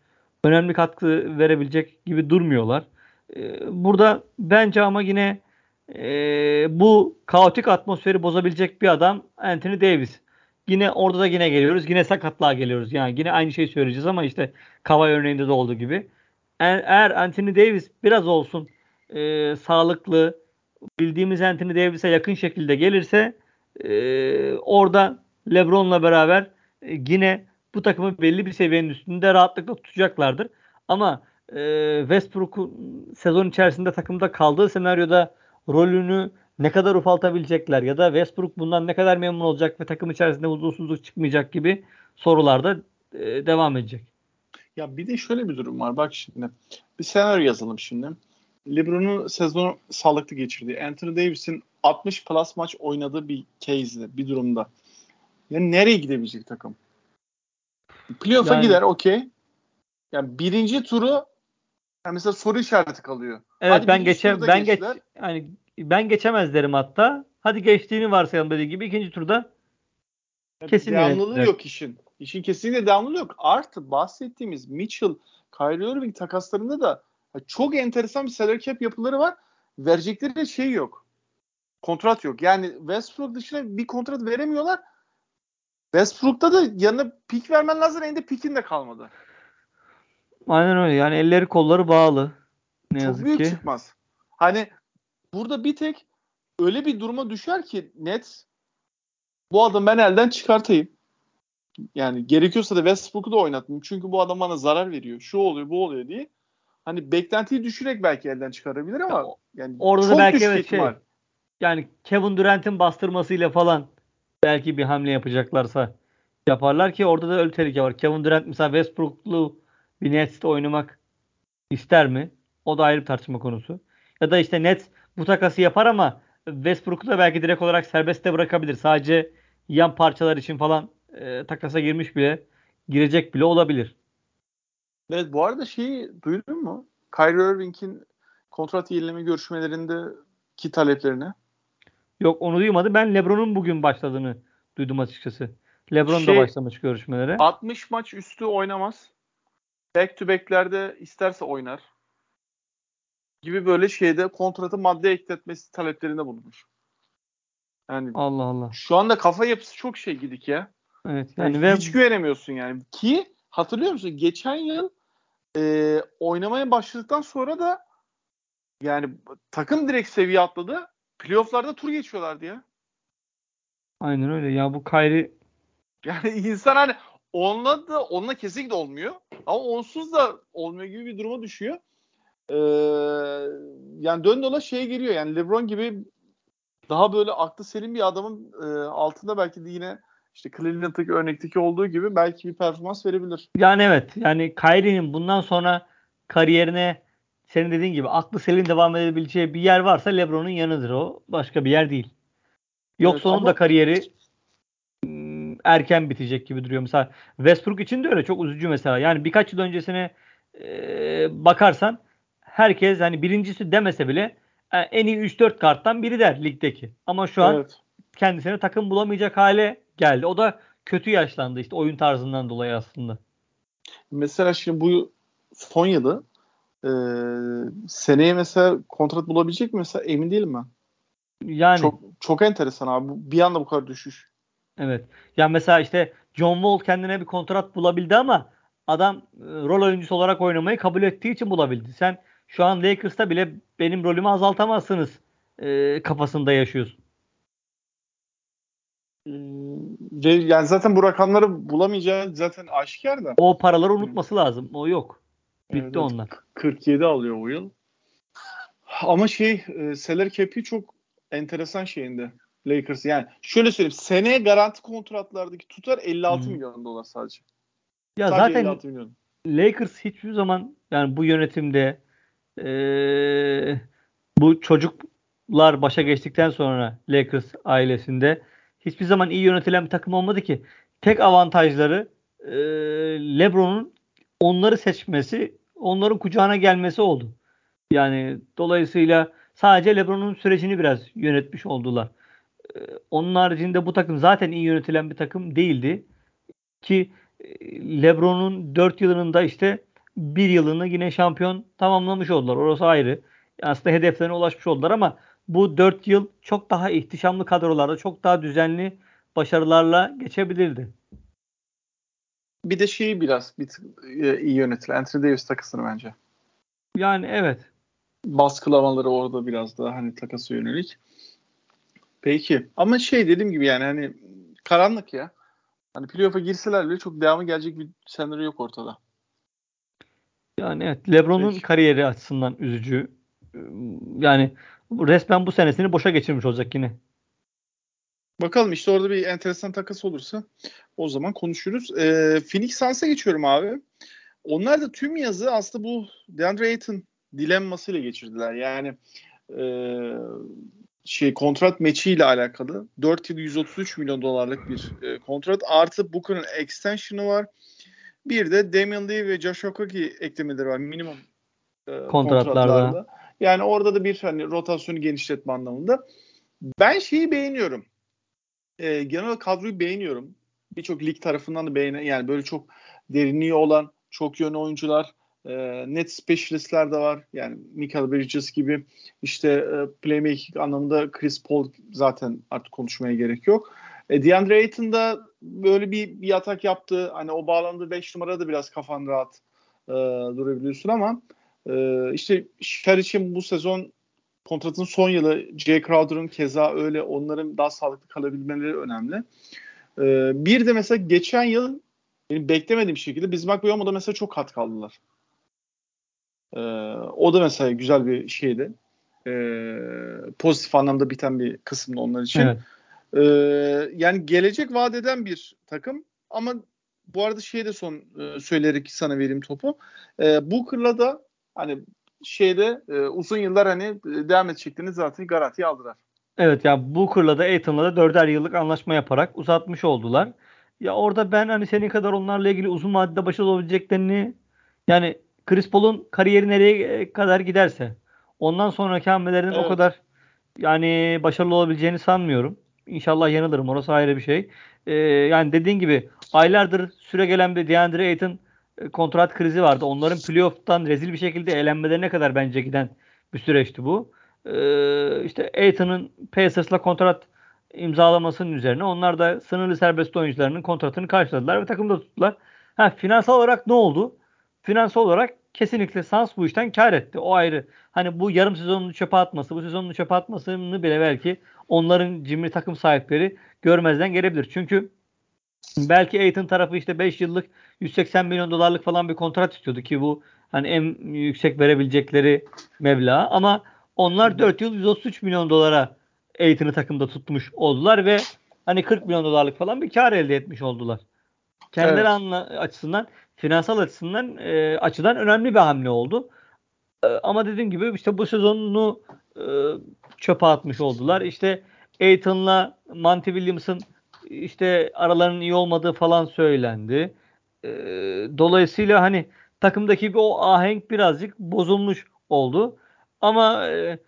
önemli katkı verebilecek gibi durmuyorlar. Ee, burada bence ama yine e, bu kaotik atmosferi bozabilecek bir adam Anthony Davis. Yine orada da yine geliyoruz. Yine sakatlığa geliyoruz. Yani yine aynı şeyi söyleyeceğiz ama işte Kavay örneğinde de olduğu gibi. Eğer Anthony Davis biraz olsun e, sağlıklı, bildiğimiz Anthony Davis'e yakın şekilde gelirse e, orada LeBron'la beraber e, yine bu takımı belli bir seviyenin üstünde rahatlıkla tutacaklardır. Ama e, Westbrook'un sezon içerisinde takımda kaldığı senaryoda rolünü ne kadar ufaltabilecekler ya da Westbrook bundan ne kadar memnun olacak ve takım içerisinde huzursuzluk çıkmayacak gibi sorular da e, devam edecek. Ya bir de şöyle bir durum var. Bak şimdi bir senaryo yazalım şimdi. LeBron'un sezonu sağlıklı geçirdiği, Anthony Davis'in 60 plus maç oynadığı bir case'de, bir durumda. Yani nereye gidebilecek takım? Playoff'a yani, gider okey. Yani birinci turu yani mesela soru işareti kalıyor. Evet Hadi ben geçe ben geç yani ben geçemez derim hatta. Hadi geçtiğini varsayalım dediği gibi ikinci turda kesin devamlılığı evet. yok işin. İşin kesinlikle devamlılığı yok. Artı bahsettiğimiz Mitchell, Kyrie Irving takaslarında da çok enteresan bir salary cap yapıları var. Verecekleri şey yok. Kontrat yok. Yani Westbrook dışında bir kontrat veremiyorlar. Westbrook'ta da yanına pik vermen lazım. Elinde pikin de kalmadı. Aynen öyle. Yani elleri kolları bağlı. Ne Çok yazık büyük ki. çıkmaz. Hani burada bir tek öyle bir duruma düşer ki Nets bu adamı ben elden çıkartayım. Yani gerekiyorsa da Westbrook'u da oynatmayayım. Çünkü bu adam bana zarar veriyor. Şu oluyor bu oluyor diye hani beklentiyi düşürerek belki elden çıkarabilir ama yani orada çok belki evet şey, yani Kevin Durant'in bastırmasıyla falan belki bir hamle yapacaklarsa yaparlar ki orada da öyle tehlike var. Kevin Durant mesela Westbrook'lu bir Nets'te oynamak ister mi? O da ayrı bir tartışma konusu. Ya da işte Nets bu takası yapar ama Westbrook'u da belki direkt olarak serbestte bırakabilir. Sadece yan parçalar için falan e, takasa girmiş bile girecek bile olabilir. Evet bu arada şeyi duydun mu? Kyrie Irving'in kontrat yenileme görüşmelerindeki taleplerini. Yok onu duymadım. Ben LeBron'un bugün başladığını duydum açıkçası. LeBron şey, da başlamış görüşmelere. 60 maç üstü oynamaz. Back to back'lerde isterse oynar. Gibi böyle şeyde kontratı madde ekletmesi taleplerinde bulunmuş. Yani Allah Allah. Şu anda kafa yapısı çok şey gidik ya. Evet. Yani, yani ve... hiç güvenemiyorsun yani. Ki hatırlıyor musun? Geçen yıl e, oynamaya başladıktan sonra da yani takım direkt seviye atladı. Playoff'larda tur geçiyorlardı ya. Aynen öyle. Ya bu Kyrie yani *laughs* insan hani onunla da onunla kesinlikle olmuyor. Ama onsuz da olmuyor gibi bir duruma düşüyor. Ee, yani dön dola şeye geliyor. Yani LeBron gibi daha böyle aklı selim bir adamın e, altında belki de yine işte Cleveland'daki örnekteki olduğu gibi belki bir performans verebilir. Yani evet. Yani Kyrie'nin bundan sonra kariyerine senin dediğin gibi aklı selim devam edebileceği bir yer varsa LeBron'un yanıdır o. Başka bir yer değil. Yoksa evet, onun da kariyeri hmm, erken bitecek gibi duruyor. Mesela Westbrook için de öyle çok üzücü mesela. Yani birkaç yıl öncesine e, bakarsan herkes hani birincisi demese bile e, en iyi 3-4 karttan biri der ligdeki. Ama şu an evet. kendisine takım bulamayacak hale geldi. O da kötü yaşlandı işte oyun tarzından dolayı aslında. Mesela şimdi bu son yılı e, seneye mesela kontrat bulabilecek mi mesela emin değilim ben. Yani çok çok enteresan abi. Bir anda bu kadar düşüş. Evet. Ya mesela işte John Wall kendine bir kontrat bulabildi ama adam e, rol oyuncusu olarak oynamayı kabul ettiği için bulabildi. Sen şu an Lakers'ta bile benim rolümü azaltamazsınız e, kafasında yaşıyorsun. Ve yani zaten bu rakamları bulamayacağı zaten aşikar da. O paraları unutması lazım. O yok. Bitti evet, onlar. 47 alıyor o yıl. Ama şey e, salary cap'i çok enteresan şeyinde. Lakers. Yani şöyle söyleyeyim. Seneye garanti kontratlardaki tutar 56 hmm. milyon dolar sadece. Ya sadece zaten 56 milyon. Lakers hiçbir zaman yani bu yönetimde ee, bu çocuklar başa geçtikten sonra Lakers ailesinde hiçbir zaman iyi yönetilen bir takım olmadı ki. Tek avantajları e, LeBron'un onları seçmesi, onların kucağına gelmesi oldu. Yani dolayısıyla sadece LeBron'un sürecini biraz yönetmiş oldular. E, onun haricinde bu takım zaten iyi yönetilen bir takım değildi. Ki e, LeBron'un 4 yılının da işte bir yılını yine şampiyon tamamlamış oldular. Orası ayrı. Aslında hedeflerine ulaşmış oldular ama bu 4 yıl çok daha ihtişamlı kadrolarda, çok daha düzenli başarılarla geçebilirdi. Bir de şeyi biraz bir e, iyi yönetilen Anthony Davis takısını bence. Yani evet. Baskılamaları orada biraz daha hani takası yönelik. Peki. Ama şey dediğim gibi yani hani karanlık ya. Hani playoff'a girseler bile çok devamı gelecek bir senaryo yok ortada. Yani evet LeBron'un kariyeri açısından üzücü. Yani resmen bu senesini boşa geçirmiş olacak yine. Bakalım işte orada bir enteresan takas olursa o zaman konuşuruz. Ee, Phoenix Suns'a geçiyorum abi. Onlar da tüm yazı aslında bu DeAndre Ayton dilemmasıyla geçirdiler. Yani e, şey kontrat meçiyle alakalı 4 yıl 133 milyon dolarlık bir e, kontrat artı Booker'ın extension'ı var. Bir de Damian Lee ve Josh Okogie eklemeleri var minimum e, kontratlarda. kontratlarda. Yani orada da bir hani rotasyonu genişletme anlamında. Ben şeyi beğeniyorum. E, genel kadroyu beğeniyorum. Birçok lig tarafından da beğenen yani böyle çok derinliği olan çok yönlü oyuncular e, net specialistler de var. Yani Michael Bridges gibi işte e, playmaking anlamında Chris Paul zaten artık konuşmaya gerek yok. E, DeAndre Ayton da böyle bir, bir atak yaptı. Hani o bağlandığı 5 numarada biraz kafan rahat e, durabiliyorsun ama e, işte Şer için bu sezon kontratın son yılı Jay Crowder'ın keza öyle onların daha sağlıklı kalabilmeleri önemli. E, bir de mesela geçen yıl benim beklemediğim şekilde Bismarck Biyoma'da mesela çok kat kaldılar. E, o da mesela güzel bir şeydi. E, pozitif anlamda biten bir kısımda onlar için. Evet. Ee, yani gelecek vaat eden bir takım ama bu arada şey de son e, söyleyerek sana vereyim topu. E, Booker'la da hani şeyde e, uzun yıllar hani e, devam edeceklerini zaten garantiye aldılar. Evet ya Booker'la da Aiton'la da dörder yıllık anlaşma yaparak uzatmış oldular. Ya orada ben hani senin kadar onlarla ilgili uzun vadede başarılı olabileceklerini yani Chris Paul'un kariyeri nereye kadar giderse ondan sonraki hamlelerinin evet. o kadar yani başarılı olabileceğini sanmıyorum. İnşallah yanılırım. Orası ayrı bir şey. Ee, yani dediğin gibi aylardır süre gelen bir DeAndre Ayton e, kontrat krizi vardı. Onların playoff'tan rezil bir şekilde eğlenmelerine kadar bence giden bir süreçti bu. Ee, işte Ayton'ın Pacers'la kontrat imzalamasının üzerine onlar da sınırlı serbest oyuncularının kontratını karşıladılar ve takımda tuttular. Ha, finansal olarak ne oldu? Finansal olarak kesinlikle Sans bu işten kar etti. O ayrı. Hani bu yarım sezonunu çöpe atması, bu sezonunu çöpe atmasını bile belki onların cimri takım sahipleri görmezden gelebilir. Çünkü belki Aiton tarafı işte 5 yıllık 180 milyon dolarlık falan bir kontrat istiyordu ki bu hani en yüksek verebilecekleri meblağ ama onlar 4 yıl 133 milyon dolara Aiton'u takımda tutmuş oldular ve hani 40 milyon dolarlık falan bir kar elde etmiş oldular. Kendileri evet. anla, açısından finansal açısından e, açıdan önemli bir hamle oldu. E, ama dediğim gibi işte bu sezonunu e, çöpe atmış oldular. İşte Aiton'la Monty Williams'ın işte aralarının iyi olmadığı falan söylendi. E, dolayısıyla hani takımdaki bir o ahenk birazcık bozulmuş oldu. Ama e,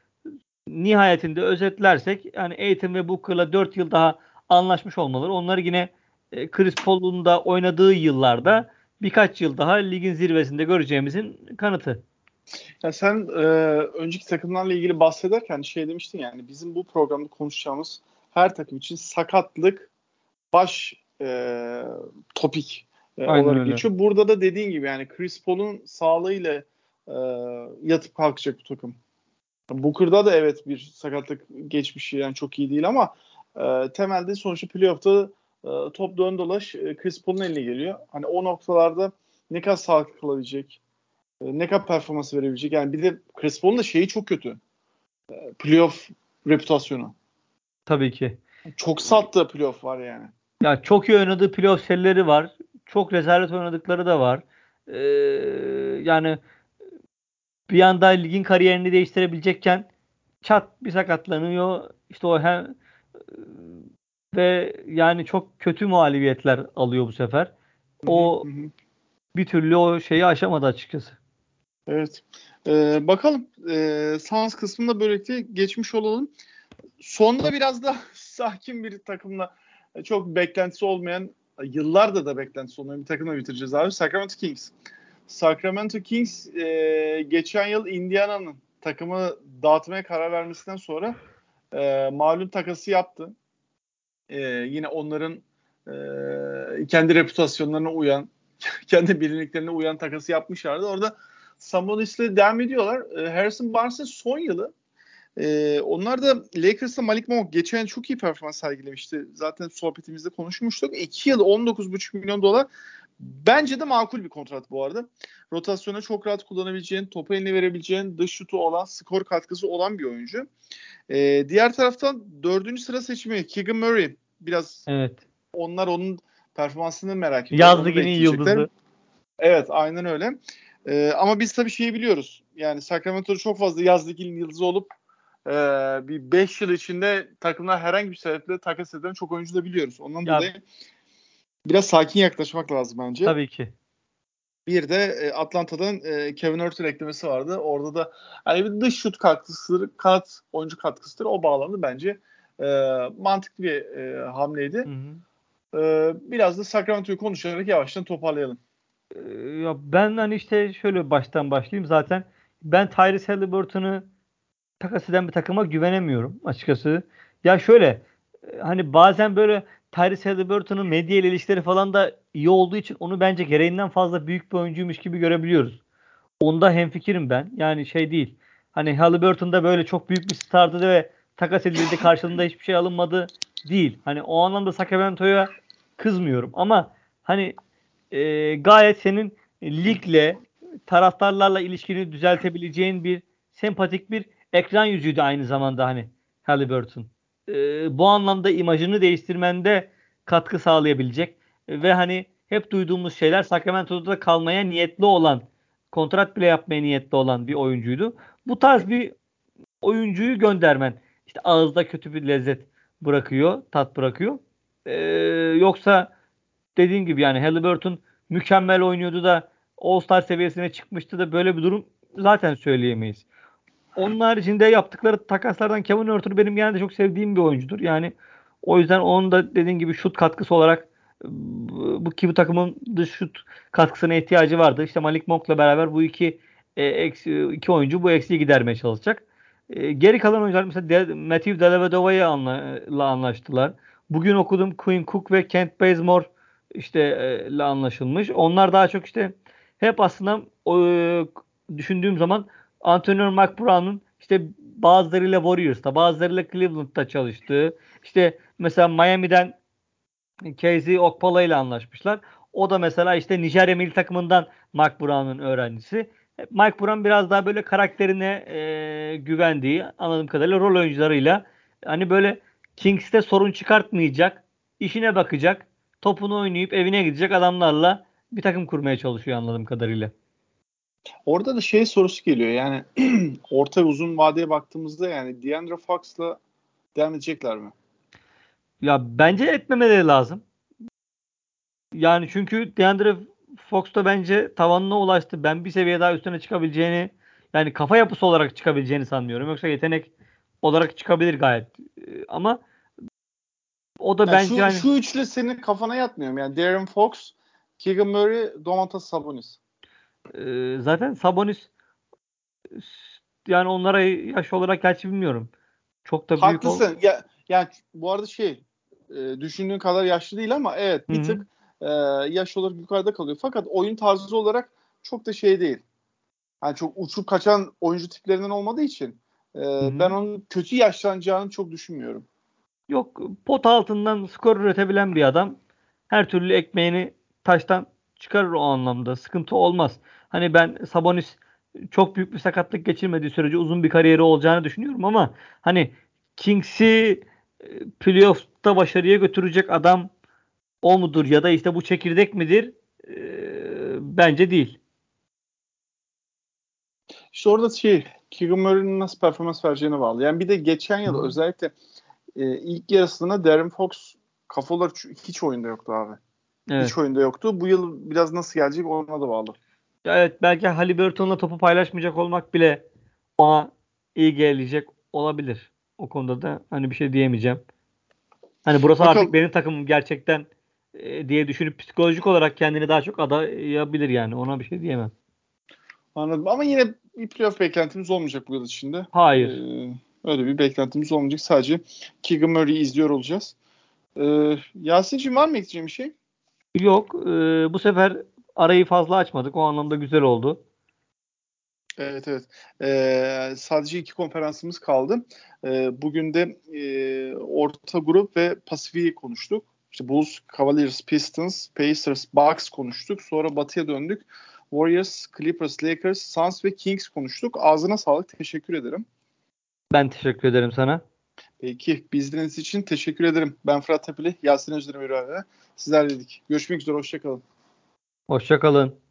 nihayetinde özetlersek yani Aiton ve Booker'la 4 yıl daha anlaşmış olmaları onları yine e, Chris Paul'un da oynadığı yıllarda birkaç yıl daha ligin zirvesinde göreceğimizin kanıtı. Ya sen e, önceki takımlarla ilgili bahsederken şey demiştin yani bizim bu programda konuşacağımız her takım için sakatlık baş e, topik e, olarak öyle. geçiyor. Burada da dediğin gibi yani Chris Paul'un sağlığıyla e, yatıp kalkacak bu takım. Booker'da da evet bir sakatlık geçmişi yani çok iyi değil ama e, temelde sonuçta playoff'ta e, top dön dolaş e, Chris Paul'un eline geliyor. Hani o noktalarda ne kadar sağlıklı kalabilecek, e, ne kadar performans verebilecek. Yani bir de Chris Paul'un da şeyi çok kötü. E, playoff reputasyonu. Tabii ki. Çok sattığı playoff var yani. Ya çok iyi oynadığı playoff serileri var. Çok rezalet oynadıkları da var. Ee, yani bir anda ligin kariyerini değiştirebilecekken çat bir sakatlanıyor. İşte o hem ve yani çok kötü muhalifiyetler alıyor bu sefer. O hı hı. bir türlü o şeyi aşamadı açıkçası. Evet. Ee, bakalım. Ee, Sans kısmında böylelikle geçmiş olalım. Sonda biraz da *laughs* sakin bir takımla çok beklentisi olmayan yıllarda da beklentisi olmayan bir takımla bitireceğiz abi. Sacramento Kings. Sacramento Kings e, geçen yıl Indiana'nın takımı dağıtmaya karar vermesinden sonra e, malum takası yaptı. E, yine onların e, kendi reputasyonlarına uyan, *laughs* kendi bilinliklerine uyan takası yapmışlardı. Orada Sabonis'le devam ediyorlar. E, Harrison Barnes'ın son yılı. E, onlar da Lakers'ta Malik Monk geçen çok iyi performans sergilemişti. Zaten sohbetimizde konuşmuştuk. 2 yıl 19,5 milyon dolar Bence de makul bir kontrat bu arada. Rotasyona çok rahat kullanabileceğin, topu eline verebileceğin, dış şutu olan, skor katkısı olan bir oyuncu. Ee, diğer taraftan dördüncü sıra seçimi Keegan Murray. Biraz evet. onlar onun performansını merak ediyor. Yaz liginin yıldızı. Evet aynen öyle. Ee, ama biz tabii şeyi biliyoruz. Yani Sacramento'da çok fazla yaz liginin yıldızı olup e, bir 5 yıl içinde takımlar herhangi bir sebeple takas eden çok oyuncu da biliyoruz. Ondan ya, dolayı biraz sakin yaklaşmak lazım bence. Tabii ki. Bir de e, Atlanta'dan e, Kevin Hurt'un eklemesi vardı. Orada da hani bir dış şut katkısıdır, kanat oyuncu katkısıdır. O bağlamda bence e, mantıklı bir e, hamleydi. Hı hı. E, biraz da Sacramento'yu konuşarak yavaştan toparlayalım. E, ya ben hani işte şöyle baştan başlayayım. Zaten ben Tyrese Halliburton'u takas eden bir takıma güvenemiyorum açıkçası. Ya şöyle hani bazen böyle Tyrese Halliburton'un medya ile ilişkileri falan da iyi olduğu için onu bence gereğinden fazla büyük bir oyuncuymuş gibi görebiliyoruz. Onda hemfikirim ben. Yani şey değil. Hani Halliburton'da böyle çok büyük bir stardı ve takas edildi karşılığında hiçbir şey alınmadı değil. Hani o anlamda Sacramento'ya kızmıyorum ama hani e, gayet senin ligle taraftarlarla ilişkini düzeltebileceğin bir sempatik bir ekran yüzüydü aynı zamanda hani Halliburton e, bu anlamda imajını değiştirmende katkı sağlayabilecek ve hani hep duyduğumuz şeyler Sacramento'da da kalmaya niyetli olan, kontrat bile yapmaya niyetli olan bir oyuncuydu. Bu tarz bir oyuncuyu göndermen işte ağızda kötü bir lezzet bırakıyor, tat bırakıyor. Ee, yoksa dediğim gibi yani Halliburton mükemmel oynuyordu da All-Star seviyesine çıkmıştı da böyle bir durum zaten söyleyemeyiz. Onun haricinde yaptıkları takaslardan Kevin Örtür benim genelde çok sevdiğim bir oyuncudur. Yani o yüzden onun da dediğin gibi şut katkısı olarak bu ki bu takımın dış şut katkısına ihtiyacı vardı. İşte Malik Monk'la beraber bu iki e, eksi, iki oyuncu bu eksiği gidermeye çalışacak. E, geri kalan oyuncular mesela De, Matthew Dellavedova'yı anla, anlaştılar. Bugün okudum Quinn Cook ve Kent Bazemore işte e, anlaşılmış. Onlar daha çok işte hep aslında e, düşündüğüm zaman Antonio McBrown'un işte bazılarıyla Warriors'ta, bazılarıyla Cleveland'da çalıştığı, işte mesela Miami'den Casey Okpala ile anlaşmışlar. O da mesela işte Nijerya milli takımından Mike Brown'un öğrencisi. Mike Brown biraz daha böyle karakterine e, güvendiği anladığım kadarıyla rol oyuncularıyla hani böyle Kings'te sorun çıkartmayacak, işine bakacak, topunu oynayıp evine gidecek adamlarla bir takım kurmaya çalışıyor anladığım kadarıyla. Orada da şey sorusu geliyor yani *clears throat* orta uzun vadeye baktığımızda yani Deandre Fox'la devam edecekler mi? Ya bence etmemeleri lazım. Yani çünkü Deandre Fox da bence tavanına ulaştı. Ben bir seviye daha üstüne çıkabileceğini yani kafa yapısı olarak çıkabileceğini sanmıyorum. Yoksa yetenek olarak çıkabilir gayet. Ee, ama o da yani bence şu, yani... şu üçlü senin kafana yatmıyor? Yani Darren Fox, Keegan Murray, Domantas Sabonis. Ee, zaten Sabonis yani onlara yaş olarak gerçi bilmiyorum. Çok da büyük Haklısın. Ol- ya, yani bu arada şey e, düşündüğün kadar yaşlı değil ama evet bir Hı-hı. tık e, yaş olarak yukarıda kalıyor. Fakat oyun tarzı olarak çok da şey değil. Yani çok uçup kaçan oyuncu tiplerinden olmadığı için e, ben onun kötü yaşlanacağını çok düşünmüyorum. Yok pot altından skor üretebilen bir adam. Her türlü ekmeğini taştan çıkarır o anlamda. Sıkıntı olmaz. Hani ben Sabonis çok büyük bir sakatlık geçirmediği sürece uzun bir kariyeri olacağını düşünüyorum ama hani Kings'i e, playoff'ta başarıya götürecek adam o mudur ya da işte bu çekirdek midir? E, bence değil. İşte orada şey Keegan Murray'nin nasıl performans vereceğine bağlı. Yani bir de geçen yıl özellikle e, ilk yarısında Darren Fox kafa olarak hiç oyunda yoktu abi. Evet. Hiç oyunda yoktu. Bu yıl biraz nasıl gelecek ona da bağlı. Evet belki Halliburton'la topu paylaşmayacak olmak bile ona iyi gelecek olabilir. O konuda da hani bir şey diyemeyeceğim. Hani burası Bakalım. artık benim takımım gerçekten e, diye düşünüp psikolojik olarak kendini daha çok adayabilir yani. Ona bir şey diyemem. Anladım ama yine bir playoff beklentimiz olmayacak bu yıl içinde. Hayır. Ee, öyle bir beklentimiz olmayacak. Sadece Keegan Murray'i izliyor olacağız. Ee, Yasin'cim var mı ekleyeceğim bir şey? Yok. E, bu sefer arayı fazla açmadık. O anlamda güzel oldu. Evet evet. Ee, sadece iki konferansımız kaldı. Ee, bugün de e, orta grup ve Pasifik'i konuştuk. İşte Bulls, Cavaliers, Pistons, Pacers, Bucks konuştuk. Sonra Batı'ya döndük. Warriors, Clippers, Lakers, Suns ve Kings konuştuk. Ağzına sağlık. Teşekkür ederim. Ben teşekkür ederim sana. Peki. Bizleriniz için teşekkür ederim. Ben Fırat Tepeli, Yasin Özdemir'e Sizler dedik. Görüşmek üzere. Hoşçakalın. Hoşçakalın.